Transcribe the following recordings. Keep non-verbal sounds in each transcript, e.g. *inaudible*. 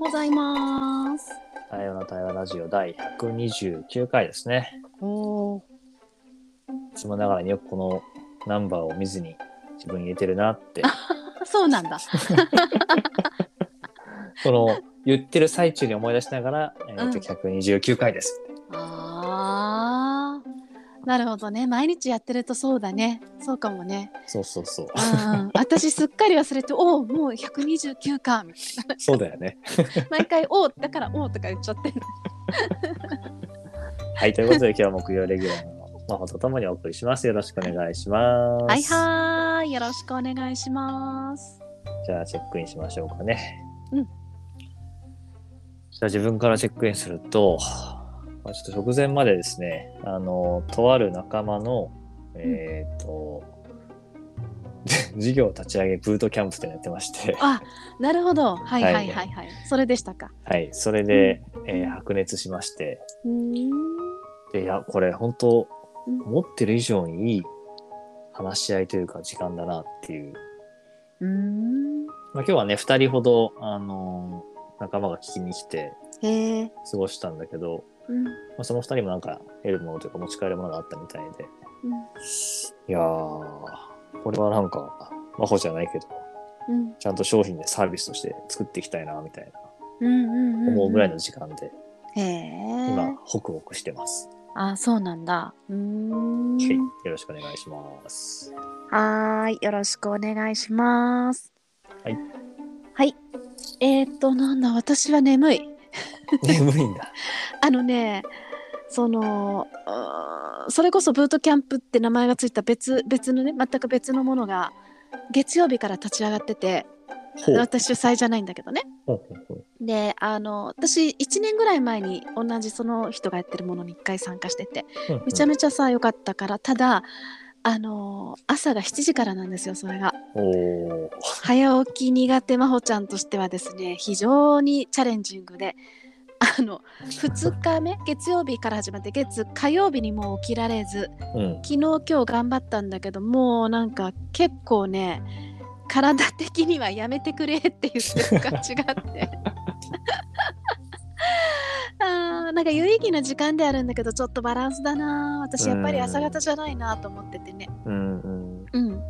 うございます。多様な対話ラジオ第129回ですね。おーいつもながらによくこのナンバーを見ずに自分に入れてるなって、*laughs* そうなんだ。*laughs* この言ってる最中に思い出しながら、えーとうん129回です。なるほどね。毎日やってるとそうだね。そうかもね。そうそうそう。うんうん、私すっかり忘れて、おお、もう129かみたいな。そうだよね。*laughs* 毎回、おーだからおーとか言っちゃってる。*laughs* はい、ということで今日は木曜レギュラーの真帆とともにお送りします。よろしくお願いします。はいはーい。よろしくお願いします。じゃあチェックインしましょうかね。うんじゃあ自分からチェックインすると、まあ、ちょっと直前までですね、あの、とある仲間の、えっ、と、*laughs* 事業立ち上げブートキャンプってやってまして、あ、なるほど。はいははいいはいはい。それでしたか。はい、それで、えー白熱しまして、うーん。でいや、これ本当、うん思ってる以上にいい話し合いというか時間だなっていう。うーん。まあ、今日はね、二人ほど、あのー仲間が聞きに来て。過ごしたんだけど、うん。まあ、その二人もなんか得るものというか持ち帰るものがあったみたいで。うんいやー、これはなんか、魔法じゃないけど、うん。ちゃんと商品でサービスとして作っていきたいな、みたいな。思うぐらいの時間で。今、ホクホクしてます。あ、そうなんだ。うーん。はい、よろしくお願いします。はーい、よろしくお願いします。はい。はい。えー、っと、なんだ、私は眠い。眠いんだ。あのね、その、それこそブートキャンプって名前がついた別、別のね、全く別のものが、月曜日から立ち上がってて。私主催じゃないんだけどね。で、あの、私、1年ぐらい前に同じその人がやってるものに1回参加してて、うんめちゃめちゃさ、良かったから、ただ、あの朝が7時からなんですよ、それが。早起き苦手真帆ちゃんとしてはですね非常にチャレンジングであの2日目月曜日から始まって月火曜日にもう起きられずうん。昨日今日頑張ったんだけどもうなんか結構ね体的にはやめてくれって言ってる感じがあって。*laughs* あーなんか有意義な時間であるんだけどちょっとバランスだな私やっぱり朝方じゃないなと思っててね。うんうん。うん、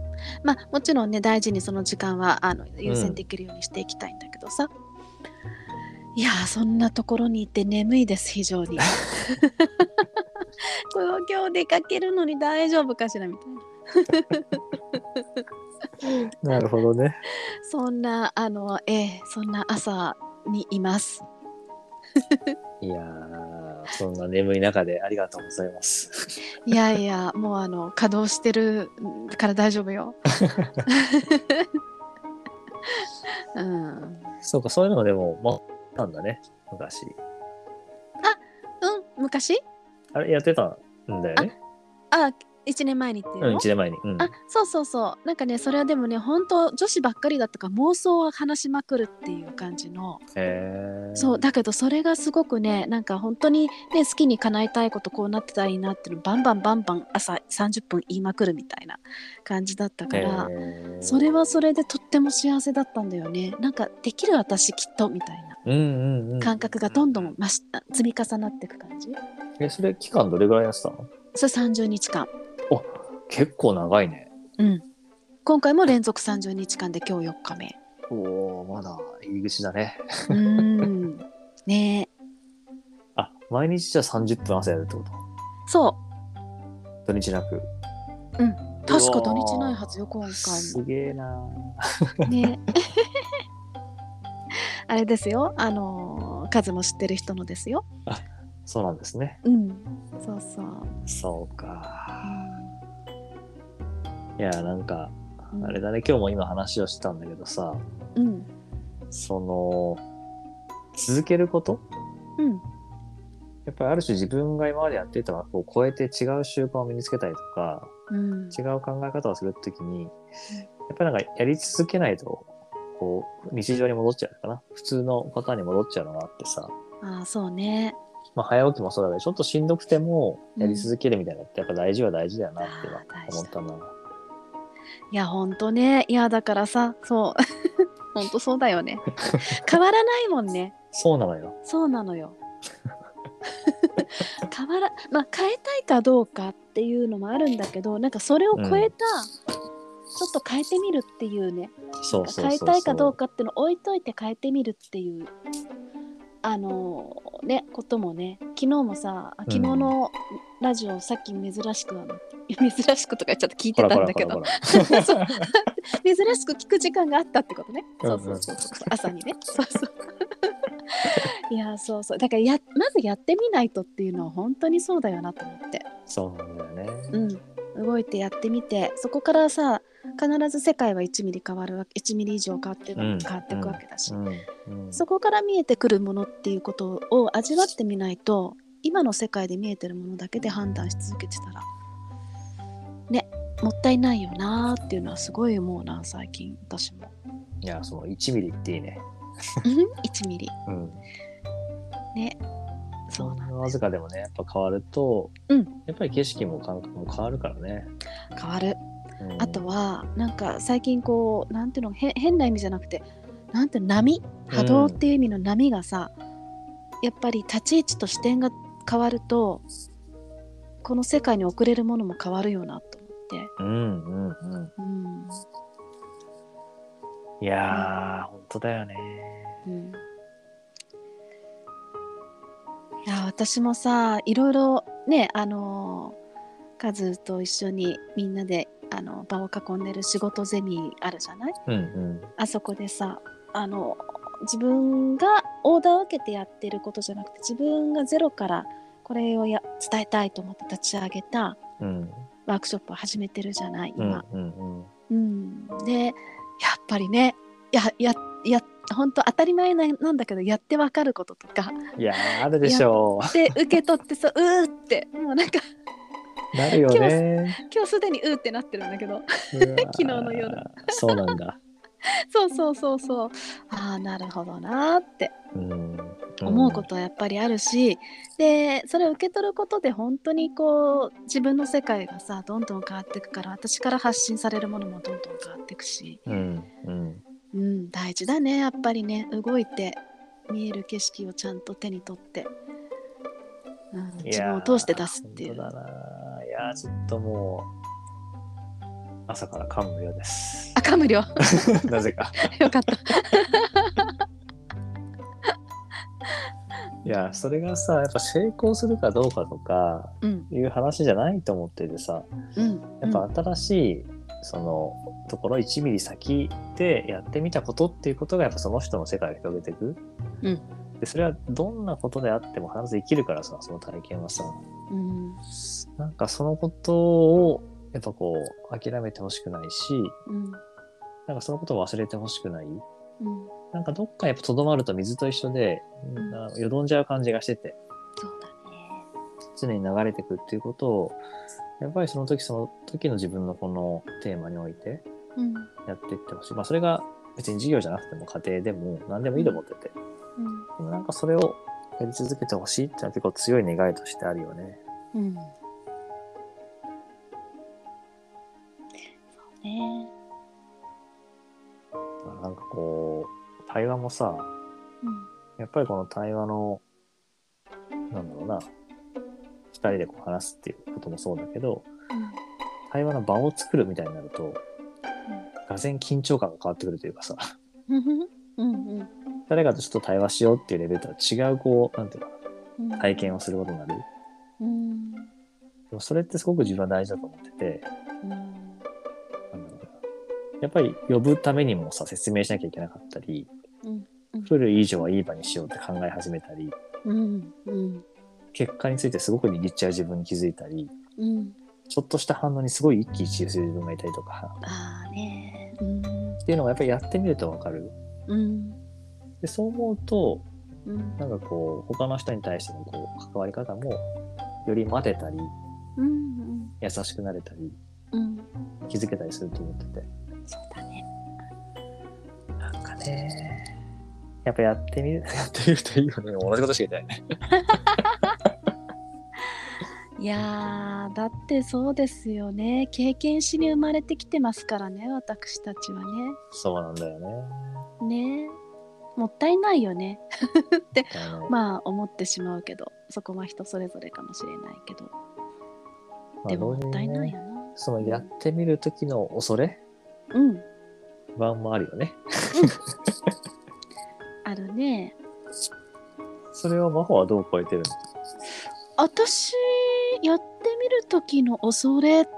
まあもちろんね大事にその時間はあの優先できるようにしていきたいんだけどさ、いやーそんなところにいて眠いです非常に。*laughs* 今日出かけるのに大丈夫かしらみたいな。*laughs* なるほどね。そんなあのええそんな朝にいます。*laughs* いやー、そんな眠い中でありがとうございます。いやいやもうあの稼働してるから大丈夫よ。うん。そうか、そういうのでも、まあ、なんだね、昔。うん昔？あれ、やってたんだよね。あ1年前にっていうの、うん、1年前に。うん。あそうそうそう。なんかねそれはでもね本当女子ばっかりだったから妄想を話しまくるっていう感じの。へー。そうだけどそれがすごくねなんか本当にね好きに叶えたいことこうなってたらいいなっていうのバンバンバンバン朝30分言いまくるみたいな感じだったからへー。それはそれでとっても幸せだったんだよね。なんかできる私きっとみたいなうんうんうん。感覚がどんどん増し積み重なっていく感じ。え、それ期間どれぐらいやってたの？それ30日間。お結構長いね。うん。今回も連続30日間で今日4日目。おおまだ入り口だね。うーん。ね。えあ、毎日じゃあ30分朝やるってこと？そ土日なく。う確か土日ないはずよ今回すげえなもね。*laughs* あれですよ。あのー数も知ってる人のですよ。そうなんですね。うん。そうそう、そうか。いや、なんか、うん、あれだね、今日も今話をしてたんだけどさ、うん。その、続けること？うん。やっぱりある種自分が今までやっていた枠を超えて違う習慣を身につけたりとか、うん。違う考え方をするときに、やっぱりなんかやり続けないと、こう、日常に戻っちゃうかな？普通のパターンに戻っちゃうのがあってさ、ああそうね。まあ早起きもそうだけど、ちょっとしんどくてもやり続けるみたいなのってやっぱ大事は大事だよなって思ったな。いやほんとね。いやだからさそう。ほんとそうだよね。*laughs* 変わらないもんね。そうなのよ。そうなのよ。*laughs* 変わらまあ変えたいかどうかっていうのもあるんだけどなんかそれを超えた、ちょっと変えてみるっていうね。そうそうそうそう。変えたいかどうかっていうのを置いといて変えてみるっていうあのねこともね。昨日もさあ昨日のラジオ、さっき珍しくあの珍しくとかちゃって聞いてたんだけど珍しく聞く時間があったってことね。うんそううんそうそうそう朝にね。*laughs* そうそう。いやそうそうだからやまずやってみないとっていうのは本当にそうだよなと思って。そうなんだよね。うん。動いてやってみてそこからさ必ず世界は1ミリ変わるわけ1ミリ以上変わって,、うん変わっていくわけだし、うんうんそこから見えてくるものっていうことを味わってみないと今の世界で見えてるものだけで判断し続けてたらねもったいないよなーっていうのはすごい思うな最近私も。いや、その1ミリっていいね。1ミリうん。ねそうなんわずかでもね、やっぱ変わると、うんやっぱり景色も感覚も変わるからね。変わるうんあとはなんか最近こうなんていうのへ変な意味じゃなくてなんて波？波動っていう意味の波がさ、やっぱり立ち位置と視点が変わるとこの世界に送れるものも変わるよなって、うんうんうん。うんいやー、本当だよね。うん、いや私もさいろいろねあのカズと一緒にみんなであの場を囲んでる仕事ゼミあるじゃない？うんうん。あそこでさあの自分がオーダーを受けてやってることじゃなくて自分がゼロからこれをや伝えたいと思って立ち上げたうんワークショップを始めてるじゃないうん今。うんうん。うんでやっぱりねややや本当当たり前ななんだけどやってわかることとかいやー、あるでしょで受け取ってさうーってもうなんかう。なるよね。今日すでにうーってなってるんだけど昨 *laughs* 昨日の夜。そうなんだ。*laughs* そうそうそうそう。ああなるほどなーって。うん。思うことはやっぱりあるし、でそれを受け取ることで本当にこう自分の世界がさどんどん変わっていくから私から発信されるものもどんどん変わっていくし、うんうん。うん、大事だねやっぱりね。動いて見える景色をちゃんと手に取って、うん、い自分を通して出すっていう。いやー、ちょっともう、朝から感無量です。あ、カムリョなぜか。よかった。*laughs* いや、それがさ、やっぱ成功するかどうかとかうん、いう話じゃないと思っててさ、うん、やっぱ新しい、そのところ1ミリ先でやってみたことっていうことがやっぱその人の世界を広げていく。うんでそれはどんなことであっても必ず生きるからさ、その体験はさ。うん、なんかそのことをやっぱこう諦めてほしくないし、うん、なんかそのことを忘れてほしくない。うん、なんかどっかやっぱとどまると水と一緒で、んなんかよどんじゃう感じがしてて、そうだね。常に流れていくっていうことを、やっぱりその時その時の自分のこのテーマにおいてうん、やっていってほしい。まあそれが別に授業じゃなくても家庭でも何でもいいと思ってて。うん、でもなんかそれをやり続けてほしいっていうのは結構強い願いとしてあるよね。うん。対話もさ、うん、やっぱりこの対話の、なんだろうな、二人でこう話すっていうこともそうだけど、対話の場を作るみたいになると、がぜん緊張感が変わってくるというかさ、うん、うん、うん、誰かとちょっと対話しようっていうレベルとは違う、こう、なんていうの体験をすることになる。うん、でもそれってすごく自分は大事だと思ってて、うん、なんだろうな。やっぱり呼ぶためにもさ、説明しなきゃいけなかったり、うん、来る以上はいい場にしようって考え始めたり、うん、うん、結果についてすごく握っちゃう自分に気づいたり、うん、ちょっとした反応にすごい一喜一憂する自分がいたりとか、ああね、うん、っていうのがやっぱりやってみるとわかる。うん、で、そう思うと、うん、なんかこう、他の人に対してのこう、関わり方も、より待てたり、うん、優しくなれたり、うん、気づけたりすると思ってて。そうだね。なん。かね、やっぱやってみる、*laughs* やってみるといいよね。同じことしか言ってない。ね。*laughs* いやーだってそうですよね。経験しに生まれてきてますからね私たちはね。そうなんだよね。ね。もったいないよね。*laughs* あのまあ思ってしまうけどそこは人それぞれかもしれないけど。まあでももったいないねよな、そのやってみる時の恐れうん。不安もあるよね。あるね。それを真帆はどう超えてるの？私やってみる時の恐れ。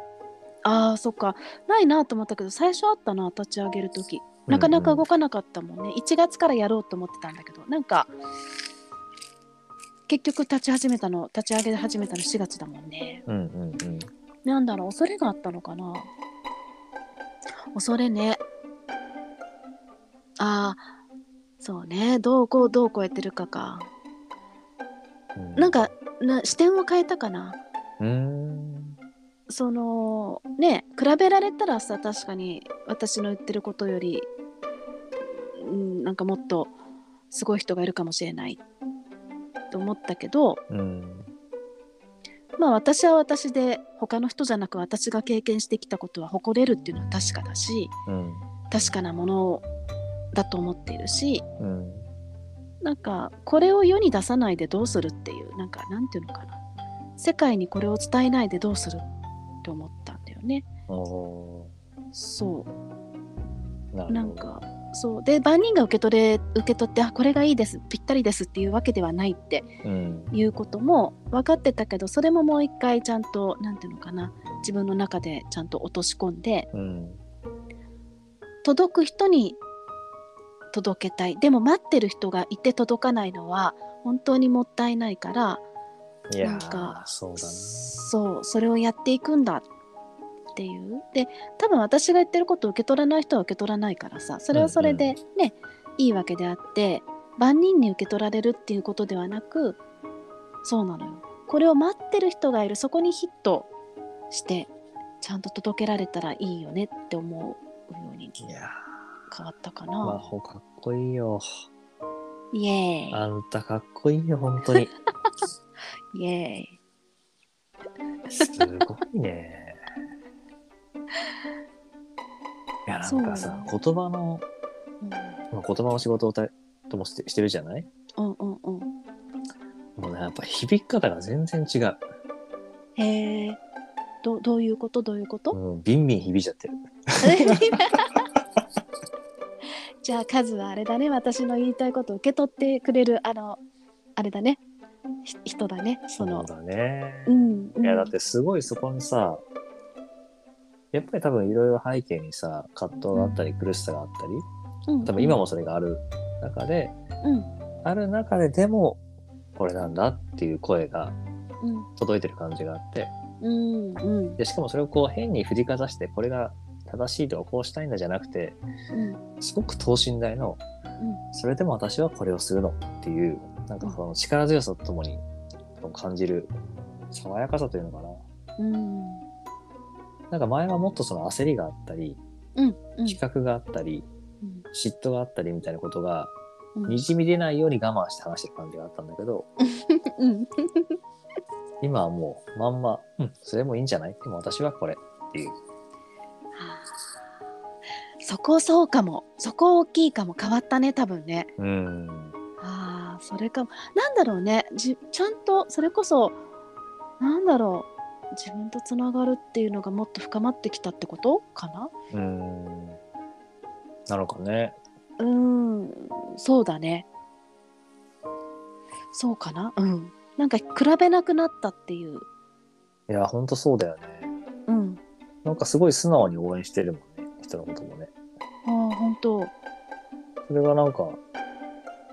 あーそっか。ないなと思ったけど最初あったな立ち上げる時。なかなか動かなかったもんね、1月からやろうと思ってたんだけど。なんか結局立ち始めたの立ち上げ始めたの4月だもんね。うんうんうん。なんだろう恐れがあったのかな。恐れね。ああそうねどうこうどう超えてるかかうんなん、かな視点を変えたかなうーん。そのね比べられたらさ確かに私の言ってることより、うん、なんかもっとすごい人がいるかもしれないと思ったけどうん。まあ私は私で他の人じゃなく私が経験してきたことは誇れるっていうのは確かだしうん。確かなものだと思っているしうん。なんかこれを世に出さないでどうするっていうなんかなんていうのかな世界にこれを伝えないでどうするって思ったんだよね。おそうーな。なんかそうで万人が受け取れ受け取ってあこれがいいですぴったりですっていうわけではないってうん。いうことも分かってたけどそれももう一回ちゃんとなんていうのかな自分の中でちゃんと落とし込んでうん。届く人に届けたい。でも待ってる人がいて届かないのは本当にもったいないからいやなんかー、そう。そうそれをやっていくんだっていう。で多分私が言ってることを受け取らない人は受け取らないからさそれはそれでね、いいわけであって万人に受け取られるっていうことではなくそうなのよ。これを待ってる人がいる。そこにヒットしてちゃんと届けられたらいいよねって思うように。いや変わったかー、真な。帆かっこいいよ。イエーあんたかっこいいよ、本当に。イ *laughs* イエすごいね。*laughs* いや、なんかさ、そ言葉の、ーイ、まあ、言葉の仕事をたともしてしてるじゃない？うん、うんうんうんもうね、やっぱ響き方が全然違う。へえどどういうこと？どういうこと、うん、ビンビン響いちゃってる。*laughs* じゃあカズはあれだね。私の言いたいことを受け取ってくれるあのあれだね。ひ人だね。その。そうだね。うん、うん、いや、だってすごいそこにさ、やっぱり多分いろいろ背景にさ、葛藤があったり苦しさがあったり、うん、多分今もそれがある中で、うん。ある中ででも、これなんだっていう声がうん。届いてる感じがあって、うんうん。でしかもそれをこう変に振りかざして、これが正しいとかこうしたいんだじゃなくて、うん。すごく等身大の、それでも私はこれをするのっていう、なんかその力強さとともに感じる爽やかさというのかな。うん。なんか前はもっとその焦りがあったり、うんうん。比較があったり、うん。嫉妬があったりみたいなことが、うん。にじみ出ないように我慢して話してる感じがあったんだけど、うん。今はもうまんま、うん、それもいいんじゃない？でも私はこれっていう。そこそうかも。そこ大きいかも。変わったね多分ね。うん。ああそれかも。なんだろうね。じちゃんとそれこそなんだろう。自分とつながるっていうのがもっと深まってきたってことかな？うん。なのかね。うーん。そうだね。そうかな？うん。なんか比べなくなったっていう。いや、ほんとそうだよね。うんなんかすごい素直に応援してるもんね。人のこともね。ああ本当。それがなんか、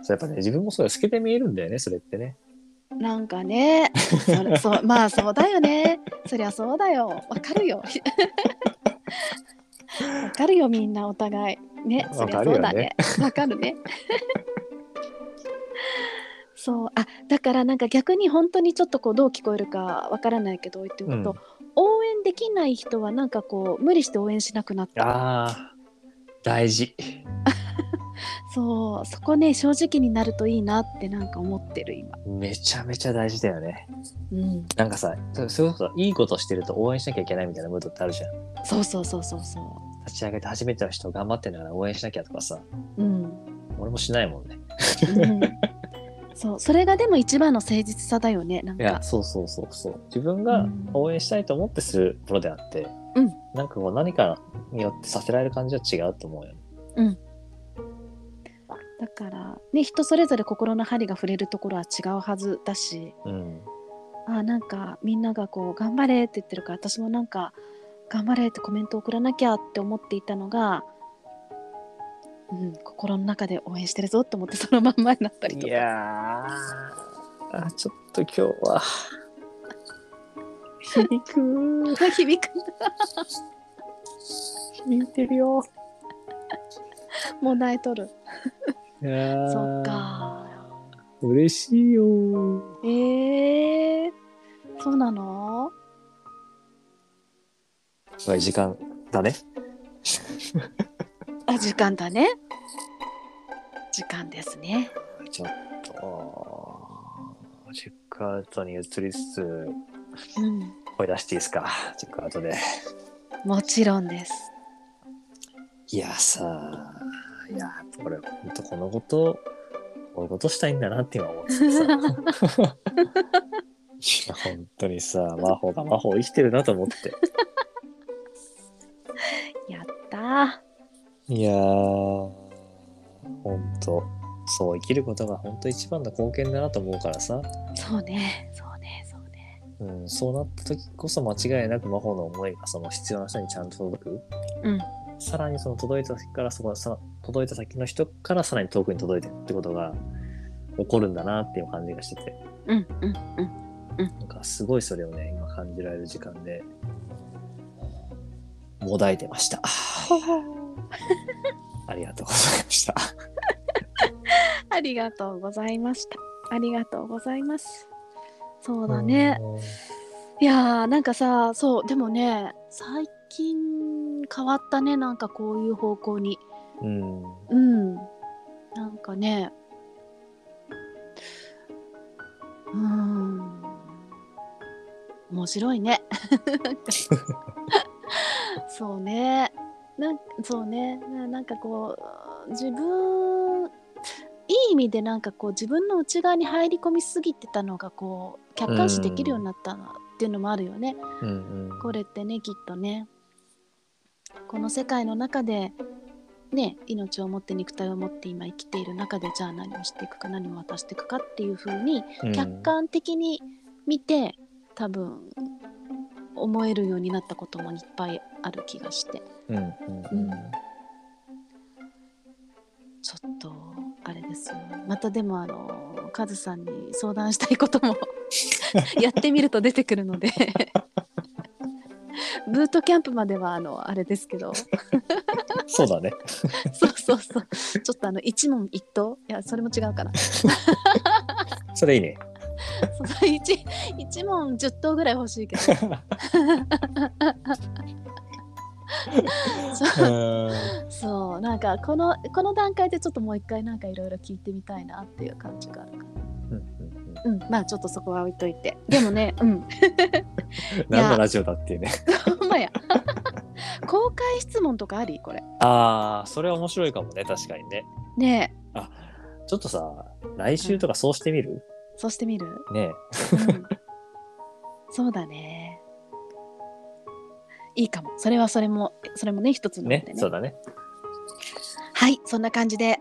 やっぱね、自分もそうよ透けて見えるんだよね、それってね。なんかねそれそう *laughs* まあそうだよね。そりゃそうだよ。わかるよ。*laughs* わかるよみんなお互い。ねそりゃそうだね。わかるね。そうあだからなんか逆に本当にちょっとこうどう聞こえるかわからないけど言っておくと、応援できない人はなんかこう無理して応援しなくなったああ、大事。*laughs* そうそこね正直になるといいなってなんか思ってる今めちゃめちゃ大事だよね。うんなんかさ、そそれこそいいことしてると応援しなきゃいけないみたいなムードってあるじゃん。そうそうそうそうそ立ち上げて初めての人頑張ってんだから応援しなきゃとかさ。ううん俺もしないもんね。うんそうそれがでも一番の誠実さだよねなんいや、かそうそうそうそう。自分がうん応援したいと思ってするものであって、うんなんかこう何かによってさせられる感じは違うと思うよね。だからね人それぞれ心の針が触れるところは違うはずだしうん。あなんかみんながこう頑張れって言ってるから私もなんか頑張れってコメント送らなきゃって思っていたのが、うん、心の中で応援してるぞと思ってそのまんまになったりとか。いやー、あちょっと今日は、*laughs* 響く、響く響いてるよ。もだえとる。いやー。そっか。嬉しいよ。えー、そうなの？まあ時間だね。あ時間だね時間ですねちょっと、チェックアウトに移りつつ、うん声出していいですか、チェックアウトで。もちろんですいやさ、いや、これ、本当このこと、こういうことしたいんだなって今思っててさ。*laughs* いや、本当にさ、魔法が魔法生きてるなと思って。*laughs* やったいやー、本当そう生きることが本当一番の貢献だなと思うからさ。ーそうね。そうね。そうね。うん、そうなった時こそ間違いなく魔法の思いがその必要な人にちゃんと届く。うん。さらにその届いた先からそこさ届いた先の人からさらに遠くに届いてるってことが起こるんだなっていう感じがしてて。うんうんうんなんかすごいそれをね今感じられる時間でもだいてました *laughs* ありがとうございました *laughs* ありがとうございました。ありがとうございます。そうだね。いやーなんかさそうでもね最近変わったねなんかこういう方向に。うんうん。なんかね。うーん。面白いね。*laughs* そうね。なんそうね。ななんかこう自分いい意味でなんかこう自分の内側に入り込みすぎてたのがこう客観視できるようになったなっていうのもあるよね。うんうん。これってねきっとね。この世界の中でね命を持って肉体を持って今生きている中でじゃあ何をしていくか何を渡していくかっていう風にうん。客観的に見て多分思えるようになったこともいっぱいある気がしてうんうんうん。ちょっとあれですよ。またでもあのカズさんに相談したいことも *laughs* やってみると出てくるので。ブートキャンプまではあのあれですけど。そうだね。そうそうそう。ちょっとあの一問一答。いやそれも違うかな。それいいね。そうそう一一問十答ぐらい欲しいけど *laughs* そう。なんかこのこの段階でちょっともう一回なんかいろいろ聞いてみたいなっていう感じがあるかうんうんまあちょっとそこは置いといて。でもねうん。*laughs* 何のラジオだっていうね。*laughs* ほんまや。公開質問とかあり？これ。ああそれは面白いかもね。確かにね。ね。ちょっとさ来週とかそうしてみる、えそうしてみる、ねうん、そうだねいいかも。それはそれもそれもね一つえのでね。そうだね。はいそんな感じで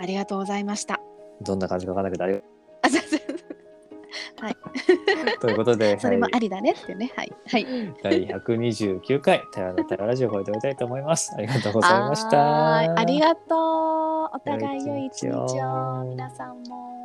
ありがとうございました。どんな感じかわからなくてありあそうそう *laughs* ということで、それもはいありだねっていうね。はい。はい。第129回、台湾の台湾ラジオを終えておきたいと思います。ありがとうございました。ありがとう。お互い良い一日を。皆さんも